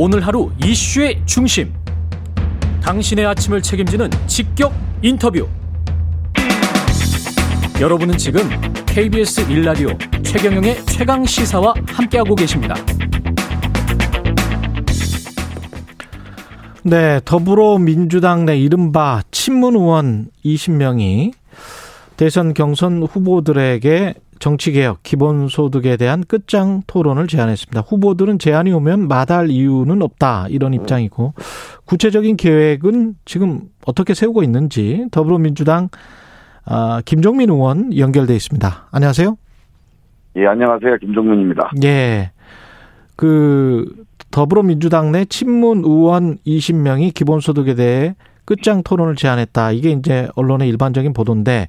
오늘 하루 이슈의 중심. 당신의 아침을 책임지는 직격 인터뷰. 여러분은 지금 KBS 일라디오 최경영의 최강 시사와 함께하고 계십니다. 네, 더불어민주당 내 이른바 친문 의원 20명이 대선 경선 후보들에게 정치개혁, 기본소득에 대한 끝장 토론을 제안했습니다. 후보들은 제안이 오면 마다할 이유는 없다. 이런 입장이고, 구체적인 계획은 지금 어떻게 세우고 있는지 더불어민주당 아, 김종민 의원 연결돼 있습니다. 안녕하세요. 예, 안녕하세요. 김종민입니다. 예. 그 더불어민주당 내 친문 의원 20명이 기본소득에 대해 끝장 토론을 제안했다. 이게 이제 언론의 일반적인 보도인데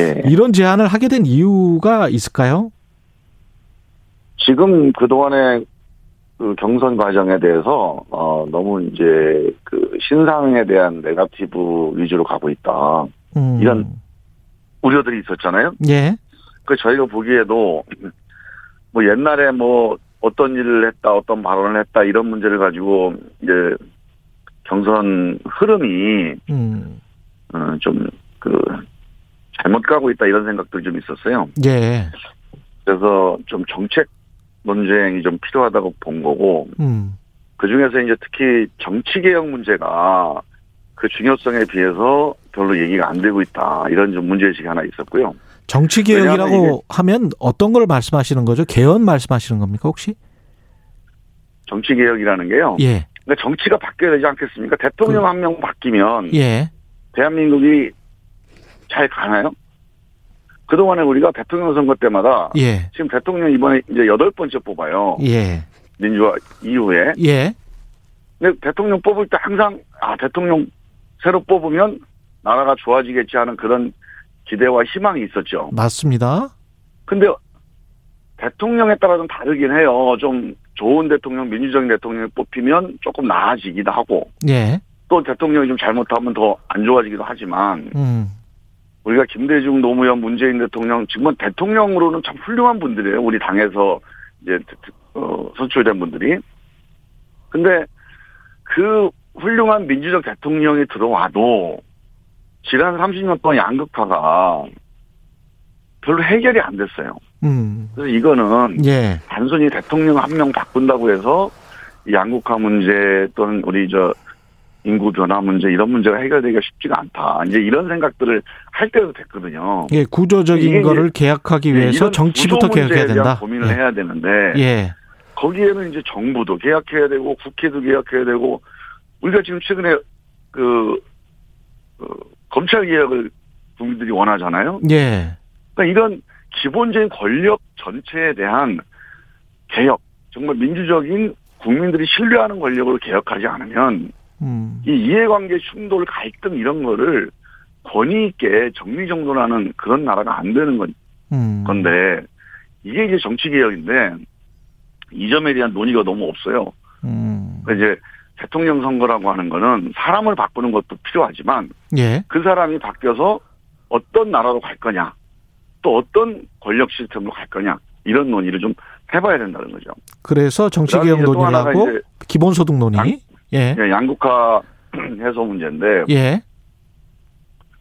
예. 이런 제안을 하게 된 이유가 있을까요? 지금 그동안의 그 경선 과정에 대해서 어 너무 이제 그 신상에 대한 네가티브 위주로 가고 있다. 음. 이런 우려들이 있었잖아요. 예. 그 저희가 보기에도 뭐 옛날에 뭐 어떤 일을 했다, 어떤 발언을 했다 이런 문제를 가지고 이제 경선 흐름이 음. 어, 좀그 잘못 가고 있다 이런 생각들이 좀 있었어요. 예. 그래서 좀 정책 논쟁이 좀 필요하다고 본 거고 음. 그 중에서 이제 특히 정치 개혁 문제가 그 중요성에 비해서 별로 얘기가 안 되고 있다 이런 좀 문제의식이 하나 있었고요. 정치 개혁이라고 하면 어떤 걸 말씀하시는 거죠? 개헌 말씀하시는 겁니까 혹시? 정치 개혁이라는 게요. 예. 그러니까 정치가 바뀌어야 되지 않겠습니까? 대통령 그, 한명 바뀌면 예. 대한민국이 잘 가나요? 그동안에 우리가 대통령 선거 때마다 예. 지금 대통령 이번에 이제 여덟 번째 뽑아요. 예. 민주화 이후에. 예. 근데 대통령 뽑을 때 항상 아 대통령 새로 뽑으면 나라가 좋아지겠지 하는 그런 기대와 희망이 있었죠. 맞습니다. 근데 대통령에 따라 좀 다르긴 해요. 좀 좋은 대통령, 민주적인 대통령이 뽑히면 조금 나아지기도 하고. 예. 또 대통령이 좀 잘못하면 더 안 좋아지기도 하지만. 음. 우리가 김대중, 노무현, 문재인 대통령, 지금은 대통령으로는 참 훌륭한 분들이에요. 우리 당에서 이제, 어, 선출된 분들이. 근데 그 훌륭한 민주적 대통령이 들어와도 지난 30년 동안 양극화가 별로 해결이 안 됐어요. 음. 그래서 이거는 예. 단순히 대통령 한 명 바꾼다고 해서 양극화 문제 또는 우리 저 인구 변화 문제 이런 문제가 해결되기가 쉽지가 않다. 이제 이런 생각들을 할 때도 됐거든요. 예, 구조적인 거를 계약하기 위해서 정치부터 계약해야 된다. 고민을 예. 해야 되는데 예. 거기에는 이제 정부도 계약해야 되고 국회도 계약해야 되고 우리가 지금 최근에 그, 그 검찰 개혁을 국민들이 원하잖아요. 예. 그러니까 이런 기본적인 권력 전체에 대한 개혁, 정말 민주적인 국민들이 신뢰하는 권력으로 개혁하지 않으면 음. 이 이해관계 충돌 갈등 이런 거를 권위 있게 정리정돈하는 그런 나라가 안 되는 건, 음. 건데 이게 이제 정치 개혁인데 이 점에 대한 논의가 너무 없어요. 음. 그러니까 이제 대통령 선거라고 하는 거는 사람을 바꾸는 것도 필요하지만 예. 그 사람이 바뀌어서 어떤 나라로 갈 거냐 또 어떤 권력 시스템으로 갈 거냐 이런 논의를 좀 해봐야 된다는 거죠. 그래서 정치개혁 논의를 하고 기본소득 논의. 양, 예. 예, 양극화 해소 문제인데 예.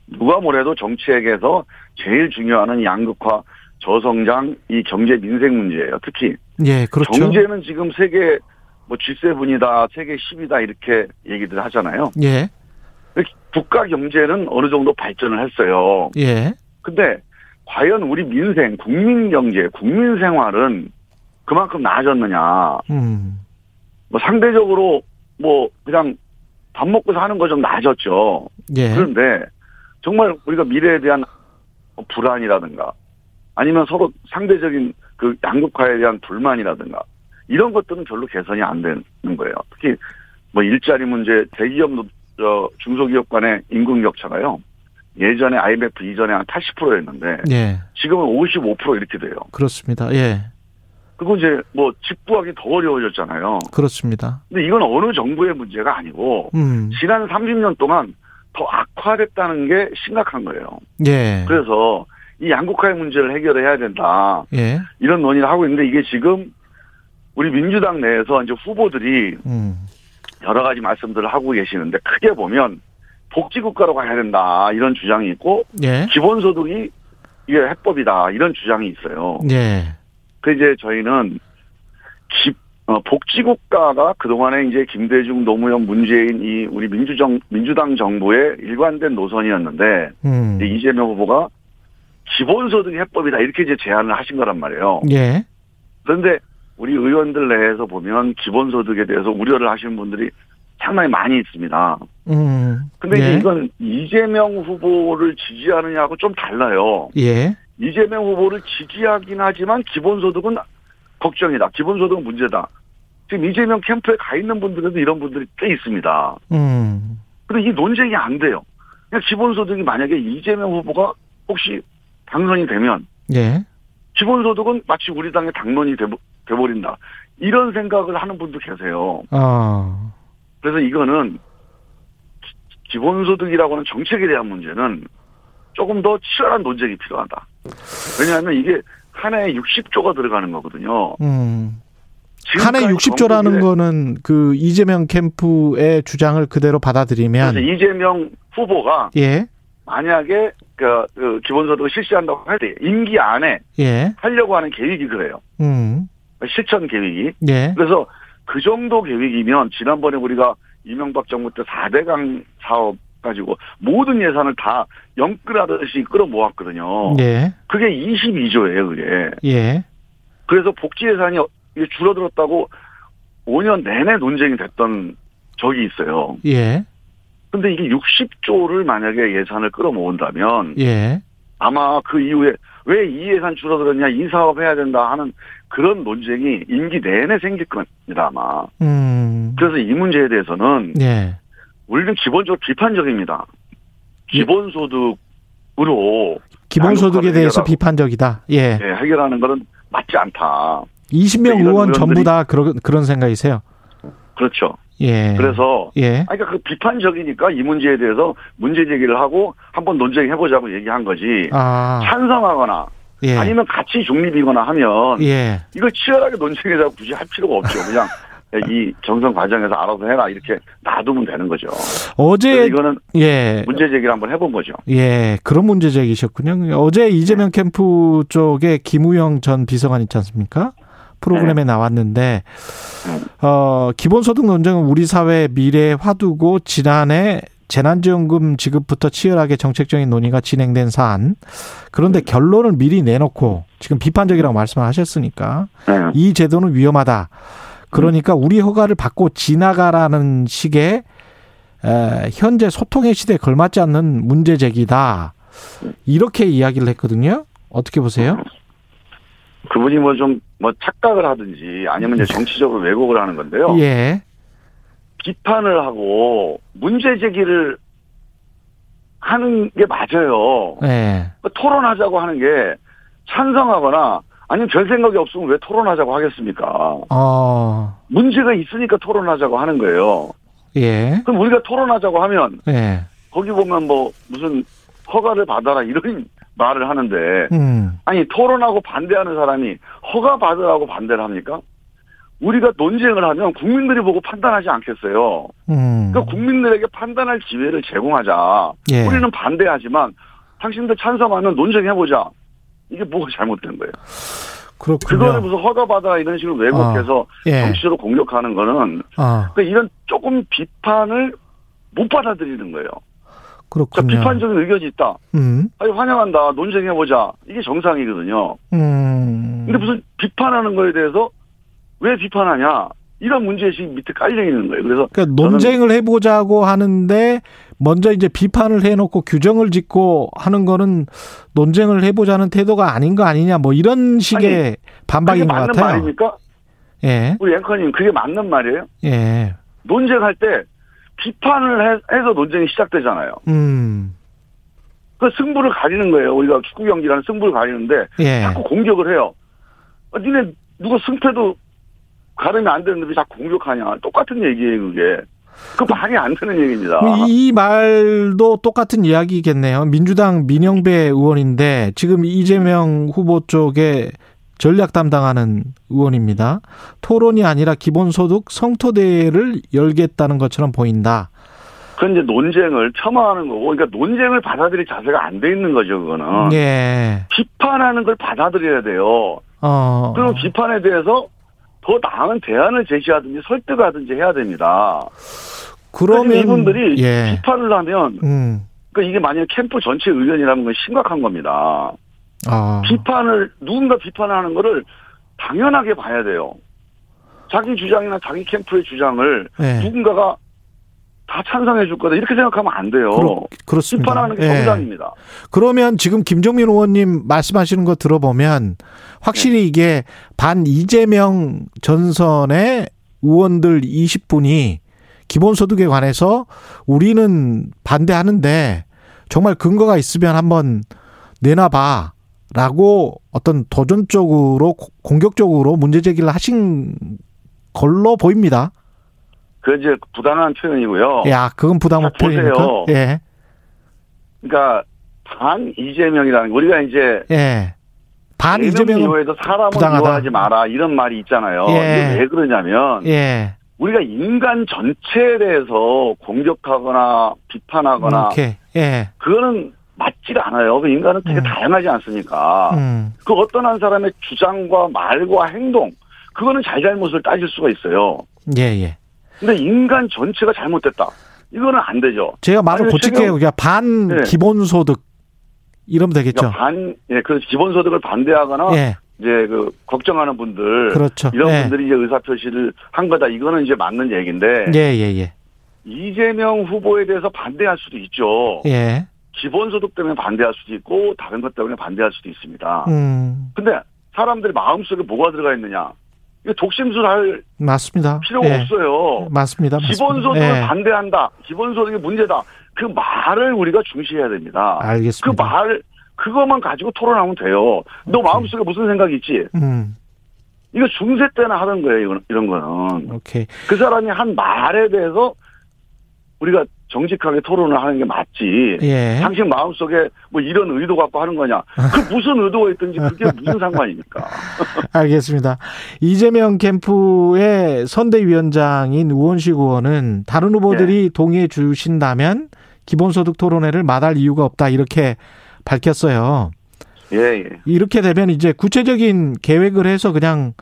누가 뭐래도 정치에게서 제일 중요한 양극화 저성장 이 경제 민생 문제예요. 특히 예, 그렇죠. 경제는 지금 세계 뭐 G7이다, 세계 10이다 이렇게 얘기들 하잖아요. 예. 국가 경제는 어느 정도 발전을 했어요. 예. 근데 과연 우리 민생, 국민 경제, 국민 생활은 그만큼 나아졌느냐? 음. 뭐 상대적으로 뭐 그냥 밥 먹고 사는 거 좀 나아졌죠. 예. 그런데 정말 우리가 미래에 대한 불안이라든가 아니면 서로 상대적인 그 양극화에 대한 불만이라든가 이런 것들은 별로 개선이 안 되는 거예요. 특히 뭐 일자리 문제, 대기업, 저 중소기업 간의 임금 격차가요. 예전에 IMF 이전에 한 80%였는데 예. 지금은 55% 이렇게 돼요. 그렇습니다. 예. 그리고 이제 뭐 집구하기 더 어려워졌잖아요. 그렇습니다. 근데 이건 어느 정부의 문제가 아니고 음. 지난 30년 동안 더 악화됐다는 게 심각한 거예요. 예. 그래서 이 양극화의 문제를 해결해야 된다. 예. 이런 논의를 하고 있는데 이게 지금 우리 민주당 내에서 이제 후보들이 음. 여러 가지 말씀들을 하고 계시는데 크게 보면 복지국가로 가야 된다 이런 주장이 있고 예. 기본소득이 이게 해법이다 이런 주장이 있어요. 예. 그 이제 저희는 기, 어, 복지국가가 그동안에 이제 김대중, 노무현, 문재인 이 우리 민주정, 민주당 정부의 일관된 노선이었는데 음. 이재명 후보가 기본소득이 해법이다 이렇게 이제 제안을 하신 거란 말이에요. 예. 그런데 우리 의원들 내에서 보면 기본소득에 대해서 우려를 하시는 분들이 상당히 많이 있습니다. 음. 근데 예. 이건 이재명 후보를 지지하느냐하고 좀 달라요. 예. 이재명 후보를 지지하긴 하지만 기본소득은 걱정이다. 기본소득은 문제다. 지금 이재명 캠프에 가 있는 분들에도 이런 분들이 꽤 있습니다. 음. 근데 이 논쟁이 안 돼요. 그냥 기본소득이 만약에 이재명 후보가 혹시 당선이 되면 예. 기본소득은 마치 우리 당의 당론이 돼버- 돼버린다. 이런 생각을 하는 분도 계세요. 어. 그래서 이거는 기- 기본소득이라고 하는 정책에 대한 문제는 조금 더 치열한 논쟁이 필요하다. 왜냐하면 이게 한 해에 60조가 들어가는 거거든요. 음. 한해 지금까지 60조라는 전국에 거는 그 이재명 캠프의 주장을 그대로 받아들이면 이재명 후보가 예. 만약에 그, 그 기본소득을 실시한다고 할 때 임기 안에 예. 하려고 하는 계획이 그래요. 음. 실천 계획이. 예. 그래서 그 정도 계획이면 지난번에 우리가 이명박 정부 때 4대강 사업 가지고 모든 예산을 다 영끌하듯이 끌어모았거든요. 예. 그게 22조예요, 그게. 예. 그래서 복지 예산이 줄어들었다고 5년 내내 논쟁이 됐던 적이 있어요. 예. 근데 이게 60조를 만약에 예산을 끌어모은다면 예. 아마 그 이후에 왜 이 예산 줄어들었냐, 이 사업 해야 된다 하는 그런 논쟁이 임기 내내 생길 겁니다, 아마. 음. 그래서 이 문제에 대해서는 예. 우리는 기본적으로 비판적입니다. 기본소득으로 기본소득에 대해서 해결하고. 비판적이다. 예. 예, 해결하는 것은 맞지 않다. 20명 이런 의원 전부 다 그런 그런 생각이세요. 그렇죠. 예. 그래서 예. 아니, 그러니까 그 비판적이니까 이 문제에 대해서 문제 제기를 하고 한번 논쟁해 보자고 얘기한 거지. 아. 찬성하거나 예. 아니면 같이 중립이거나 하면 예. 이걸 치열하게 논쟁해서 굳이 할 필요가 없죠. 그냥 이 경선 과정에서 알아서 해라 이렇게 놔두면 되는 거죠. 어제 이거는 예. 문제 제기를 한번 해본 거죠. 예, 그런 문제 제기셨군요. 어제 이재명 캠프 쪽에 김우영 전 비서관 있지 않습니까? 프로그램에 나왔는데, 어, 기본소득 논쟁은 우리 사회 미래에 화두고 지난해 재난지원금 지급부터 치열하게 정책적인 논의가 진행된 사안. 그런데 결론을 미리 내놓고 지금 비판적이라고 말씀하셨으니까 네. 이 제도는 위험하다. 그러니까 우리 허가를 받고 지나가라는 식의 에, 현재 소통의 시대에 걸맞지 않는 문제 제기다. 이렇게 이야기를 했거든요. 어떻게 보세요? 그분이 뭐좀뭐 착각을 하든지 아니면 이제 정치적으로 왜곡을 하는 건데요. 예. 비판을 하고 문제 제기를 하는 게 맞아요. 예. 토론하자고 하는 게 찬성하거나 아니면 별 생각이 없으면 왜 토론하자고 하겠습니까? 어. 문제가 있으니까 토론하자고 하는 거예요. 예. 그럼 우리가 토론하자고 하면 예. 거기 보면 뭐 무슨 허가를 받아라 이런 말을 하는데 음. 아니 토론하고 반대하는 사람이 허가 받으라고 반대를 합니까? 우리가 논쟁을 하면 국민들이 보고 판단하지 않겠어요. 음. 그러니까 국민들에게 판단할 기회를 제공하자. 예. 우리는 반대하지만 당신들 찬성하면 논쟁해보자. 이게 뭐가 잘못된 거예요? 그렇군요. 그거를 무슨 허가받아 이런 식으로 왜곡해서 예. 정치적으로 공격하는 거는 아, 그러니까 이런 조금 비판을 못 받아들이는 거예요. 자, 그렇군요. 비판적인 의견이 있다. 음. 아니, 환영한다. 논쟁해 보자. 이게 정상이거든요. 음. 근데 무슨 비판하는 거에 대해서 왜 비판하냐? 이런 문제의식이 밑에 깔려 있는 거예요. 그래서 그러니까 논쟁을 해보자고 하는데 먼저 이제 비판을 해놓고 규정을 짓고 하는 거는 논쟁을 해보자는 태도가 아닌 거 아니냐 뭐 이런 식의 그게 반박인 것 맞는 같아요. 말입니까? 예, 우리 앵커님, 그게 맞는 말이에요? 예, 논쟁할 때 비판을 해, 해서 논쟁이 시작되잖아요. 음, 그 승부를 가리는 거예요. 우리가 축구 경기라는 승부를 가리는데 예. 자꾸 공격을 해요. 아, 니네 누가 승패도 가르면 안 되는데 왜 자꾸 공격하냐. 똑같은 얘기예요, 그게. 그 말이 안 되는 얘기입니다. 이, 이 말도 똑같은 이야기겠네요. 민주당 민영배 의원인데 지금 이재명 후보 쪽에 전략 담당하는 의원입니다. 토론이 아니라 기본소득 성토대회를 열겠다는 것처럼 보인다. 그건 이제 논쟁을 폄하하는 거고, 그러니까 논쟁을 받아들일 자세가 안 돼 있는 거죠, 그거는. 예. 비판하는 걸 받아들여야 돼요. 어. 그럼 비판에 대해서 더 나은 대안을 제시하든지 설득하든지 해야 됩니다. 그러면 이분들이 예. 비판을 하면 음. 그러니까 이게 만약에 캠프 전체 의견이라는 건 심각한 겁니다. 아. 비판을 누군가 비판하는 거를 당연하게 봐야 돼요. 자기 주장이나 자기 캠프의 주장을 예. 누군가가 다 찬성해 줄 거다 이렇게 생각하면 안 돼요. 그렇, 그렇습니다. 비판하는 게 예. 정당입니다. 그러면 지금 김종민 의원님 말씀하시는 거 들어보면 확실히 네. 이게 반 이재명 전선의 의원들 20분이 기본소득에 관해서 우리는 반대하는데 정말 근거가 있으면 한번 내놔봐. 라고 어떤 도전적으로 고- 공격적으로 문제 제기를 하신 걸로 보입니다. 그 이제 부당한 표현이고요. 야, 그건 부당 자, 표현입니까? 보세요. 예. 그러니까 반 이재명이라는 거, 우리가 이제 예. 반 이재명 이후에도 사람을 부당하다. 미워하지 마라 이런 말이 있잖아요. 예. 이게 왜 그러냐면 예. 우리가 인간 전체에 대해서 공격하거나 비판하거나 오케이. 예. 그거는 맞질 않아요. 그 인간은 되게 음. 다양하지 않습니까? 음. 그 어떤 한 사람의 주장과 말과 행동 그거는 잘잘못을 따질 수가 있어요. 예, 예. 근데 인간 전체가 잘못됐다. 이거는 안 되죠. 제가 말을 고칠게요. 그냥 반 네. 기본소득 이러면 되겠죠. 그러니까 반, 예, 그 기본소득을 반대하거나 예. 이제 그 걱정하는 분들 그렇죠. 이런 예. 분들이 이제 의사 표시를 한 거다. 이거는 이제 맞는 얘기인데 예, 예, 예. 이재명 후보에 대해서 반대할 수도 있죠. 예. 기본소득 때문에 반대할 수도 있고 다른 것 때문에 반대할 수도 있습니다. 음. 근데 사람들이 마음속에 뭐가 들어가 있느냐? 이거 독심술할 맞습니다. 필요가 예. 없어요. 맞습니다. 기본소득을 예. 반대한다. 기본소득이 문제다. 그 말을 우리가 중시해야 됩니다. 그 알겠습니다. 말, 그것만 가지고 토론하면 돼요. 너 오케이. 마음속에 무슨 생각이 있지? 음. 이거 중세 때나 하던 거예요, 이런 거는. 오케이. 그 사람이 한 말에 대해서 우리가 정직하게 토론을 하는 게 맞지. 예. 당신 마음속에 뭐 이런 의도 갖고 하는 거냐. 그 무슨 의도가 있든지 그게 무슨 상관입니까? 알겠습니다. 이재명 캠프의 선대위원장인 우원식 의원은 다른 후보들이 네. 동의해 주신다면 기본소득 토론회를 마다할 이유가 없다 이렇게 밝혔어요. 예, 예. 이렇게 되면 이제 구체적인 계획을 해서 그냥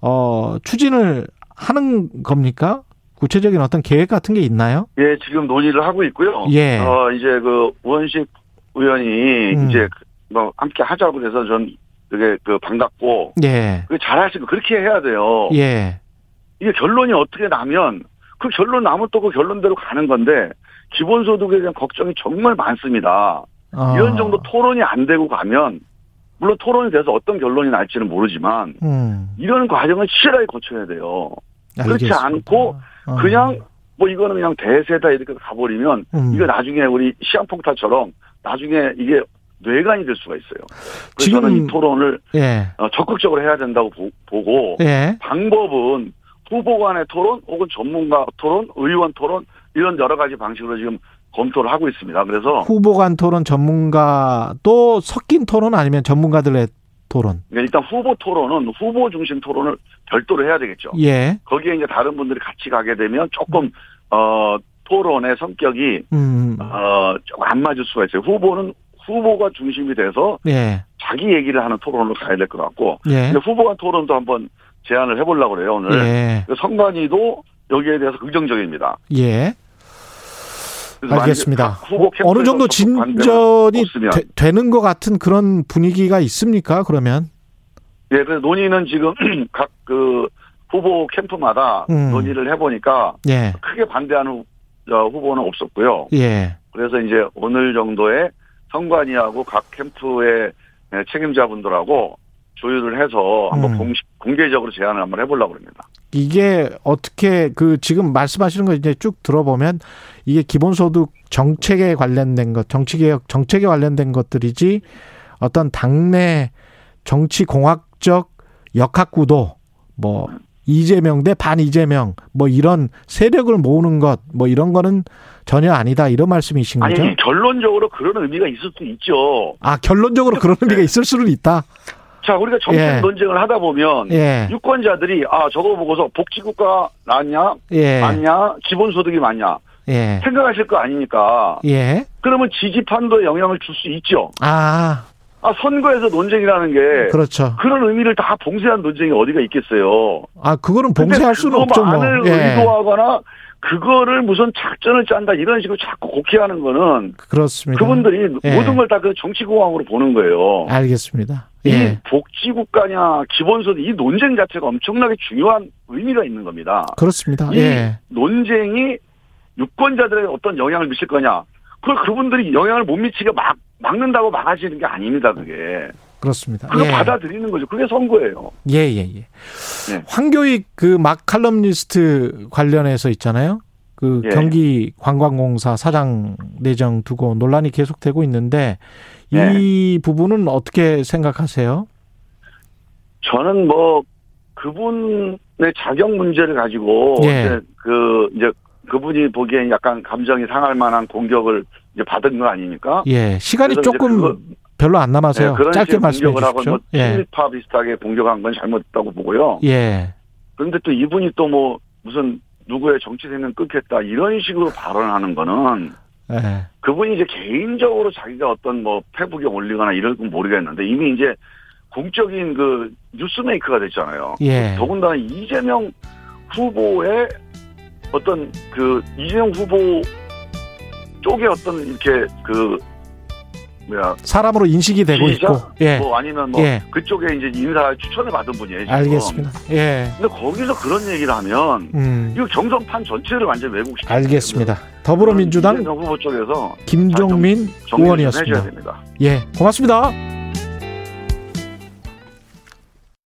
어 추진을 하는 겁니까? 구체적인 어떤 계획 같은 게 있나요? 예, 지금 논의를 하고 있고요. 예. 어, 이제 그 우원식 의원이 음. 이제 뭐 함께 하자고 그래서 전 되게 그 반갑고 예. 그 잘하시고 그렇게 해야 돼요. 예. 이게 결론이 어떻게 나면 그 결론 나면 또 그 결론대로 가는 건데 기본소득에 대한 걱정이 정말 많습니다. 어. 이런 정도 토론이 안 되고 가면 물론 토론이 돼서 어떤 결론이 날지는 모르지만 음. 이런 과정을 치열하게 거쳐야 돼요. 그렇지 알겠습니다. 않고 어. 그냥 뭐 이거는 그냥 대세다 이렇게 가버리면 음. 이거 나중에 우리 시한폭탄처럼 나중에 이게 뇌관이 될 수가 있어요. 그래서 지금- 저는 이 토론을 예. 어, 적극적으로 해야 된다고 보, 보고 예. 방법은 후보 간의 토론 혹은 전문가 토론, 의원 토론 이런 여러 가지 방식으로 지금 검토를 하고 있습니다. 그래서 후보 간 토론 전문가도 섞인 토론 아니면 전문가들의 토론. 일단 후보 토론은 후보 중심 토론을 별도로 해야 되겠죠. 예. 거기에 이제 다른 분들이 같이 가게 되면 조금 어 토론의 성격이 음. 어 조금 안 맞을 수가 있어요. 후보는 후보가 중심이 돼서 예. 자기 얘기를 하는 토론으로 가야 될 것 같고 예. 근데 후보 간 토론도 한번 제안을 해보려고 그래요 오늘. 예. 성관이도 여기에 대해서 긍정적입니다. 예. 알겠습니다. 어, 어느 정도 진전이 되, 되는 것 같은 그런 분위기가 있습니까? 그러면 예, 그래서 논의는 지금 각 그 후보 캠프마다 음. 논의를 해보니까 예. 크게 반대하는 후- 어, 후보는 없었고요. 예. 그래서 이제 오늘 정도에 성관이하고 각 캠프의 예, 책임자분들하고 조율을 해서 한번 음. 공식, 공개적으로 제안을 한번 해보려고 합니다. 이게 어떻게 그 지금 말씀하시는 거 이제 쭉 들어보면 이게 기본소득 정책에 관련된 것, 정치개혁 정책에 관련된 것들이지 어떤 당내 정치 공학적 역학구도 뭐 이재명 대 반 이재명 뭐 이런 세력을 모으는 것 뭐 이런 거는 전혀 아니다 이런 말씀이신 아니 거죠? 결론적으로 그런 의미가 있을 수 있죠. 아 결론적으로 그런 의미가 있을 수는 있다. 자, 우리가 정책 예. 논쟁을 하다 보면 예. 유권자들이 아 저거 보고서 복지국가 맞냐, 예. 맞냐, 기본소득이 맞냐 예. 생각하실 거 아닙니까? 예. 그러면 지지 판도에 영향을 줄 수 있죠. 아, 아 선거에서 논쟁이라는 게 그렇죠. 그런 의미를 다 봉쇄한 논쟁이 어디가 있겠어요. 아, 그거는 봉쇄할 수는 없죠, 뭐. 그거만을 예. 의도하거나 그거를 무슨 작전을 짠다 이런 식으로 자꾸 곡해하는 거는 그렇습니다. 그분들이 예. 모든 걸 다 그 정치공학으로 보는 거예요. 알겠습니다. 이 예. 복지국가냐 기본소득 이 논쟁 자체가 엄청나게 중요한 의미가 있는 겁니다. 그렇습니다. 이 예. 논쟁이 유권자들에게 어떤 영향을 미칠 거냐? 그걸 그분들이 영향을 못 미치게 막 막는다고 막아지는 게 아닙니다. 그게 그렇습니다. 그거 예. 받아들이는 거죠. 그게 선거예요. 예, 예, 예. 네. 황교익 그 막 칼럼니스트 관련해서 있잖아요. 그 예. 경기 관광공사 사장 내정 두고 논란이 계속되고 있는데 이 부분은 어떻게 생각하세요? 저는 뭐 그분의 자격 문제를 가지고 예. 이제 그 이제 그분이 보기엔 약간 감정이 상할 만한 공격을 이제 받은 거 아닙니까? 예, 시간이 조금 별로 안 남아서요. 네, 짧게 말씀해 주십시오. 뭐 예, 친일파 비슷하게 공격한 건 잘못했다고 보고요. 예, 그런데 또 이분이 또 뭐 무슨 누구의 정치 생명 끊겠다 이런 식으로 발언하는 거는 예, 그분이 이제 개인적으로 자기가 어떤 뭐 페북에 올리거나 이럴 건 모르겠는데 이미 이제 공적인 그 뉴스메이커가 됐잖아요. 예. 더군다나 이재명 후보의 어떤 그 이재명 후보 쪽에 어떤 이렇게 그 뭐야 사람으로 인식이 되고 지지자? 있고, 예, 뭐 아니면 뭐 예. 그쪽에 이제 인사 추천을 받은 분이에요. 지금. 알겠습니다. 예, 근데 거기서 그런 얘기를 하면 음, 이거 경선판 전체를 완전 왜곡시키는 알겠습니다. 더불어민주당 후보 쪽에서 김종민 의원이었습니다. 예, 고맙습니다.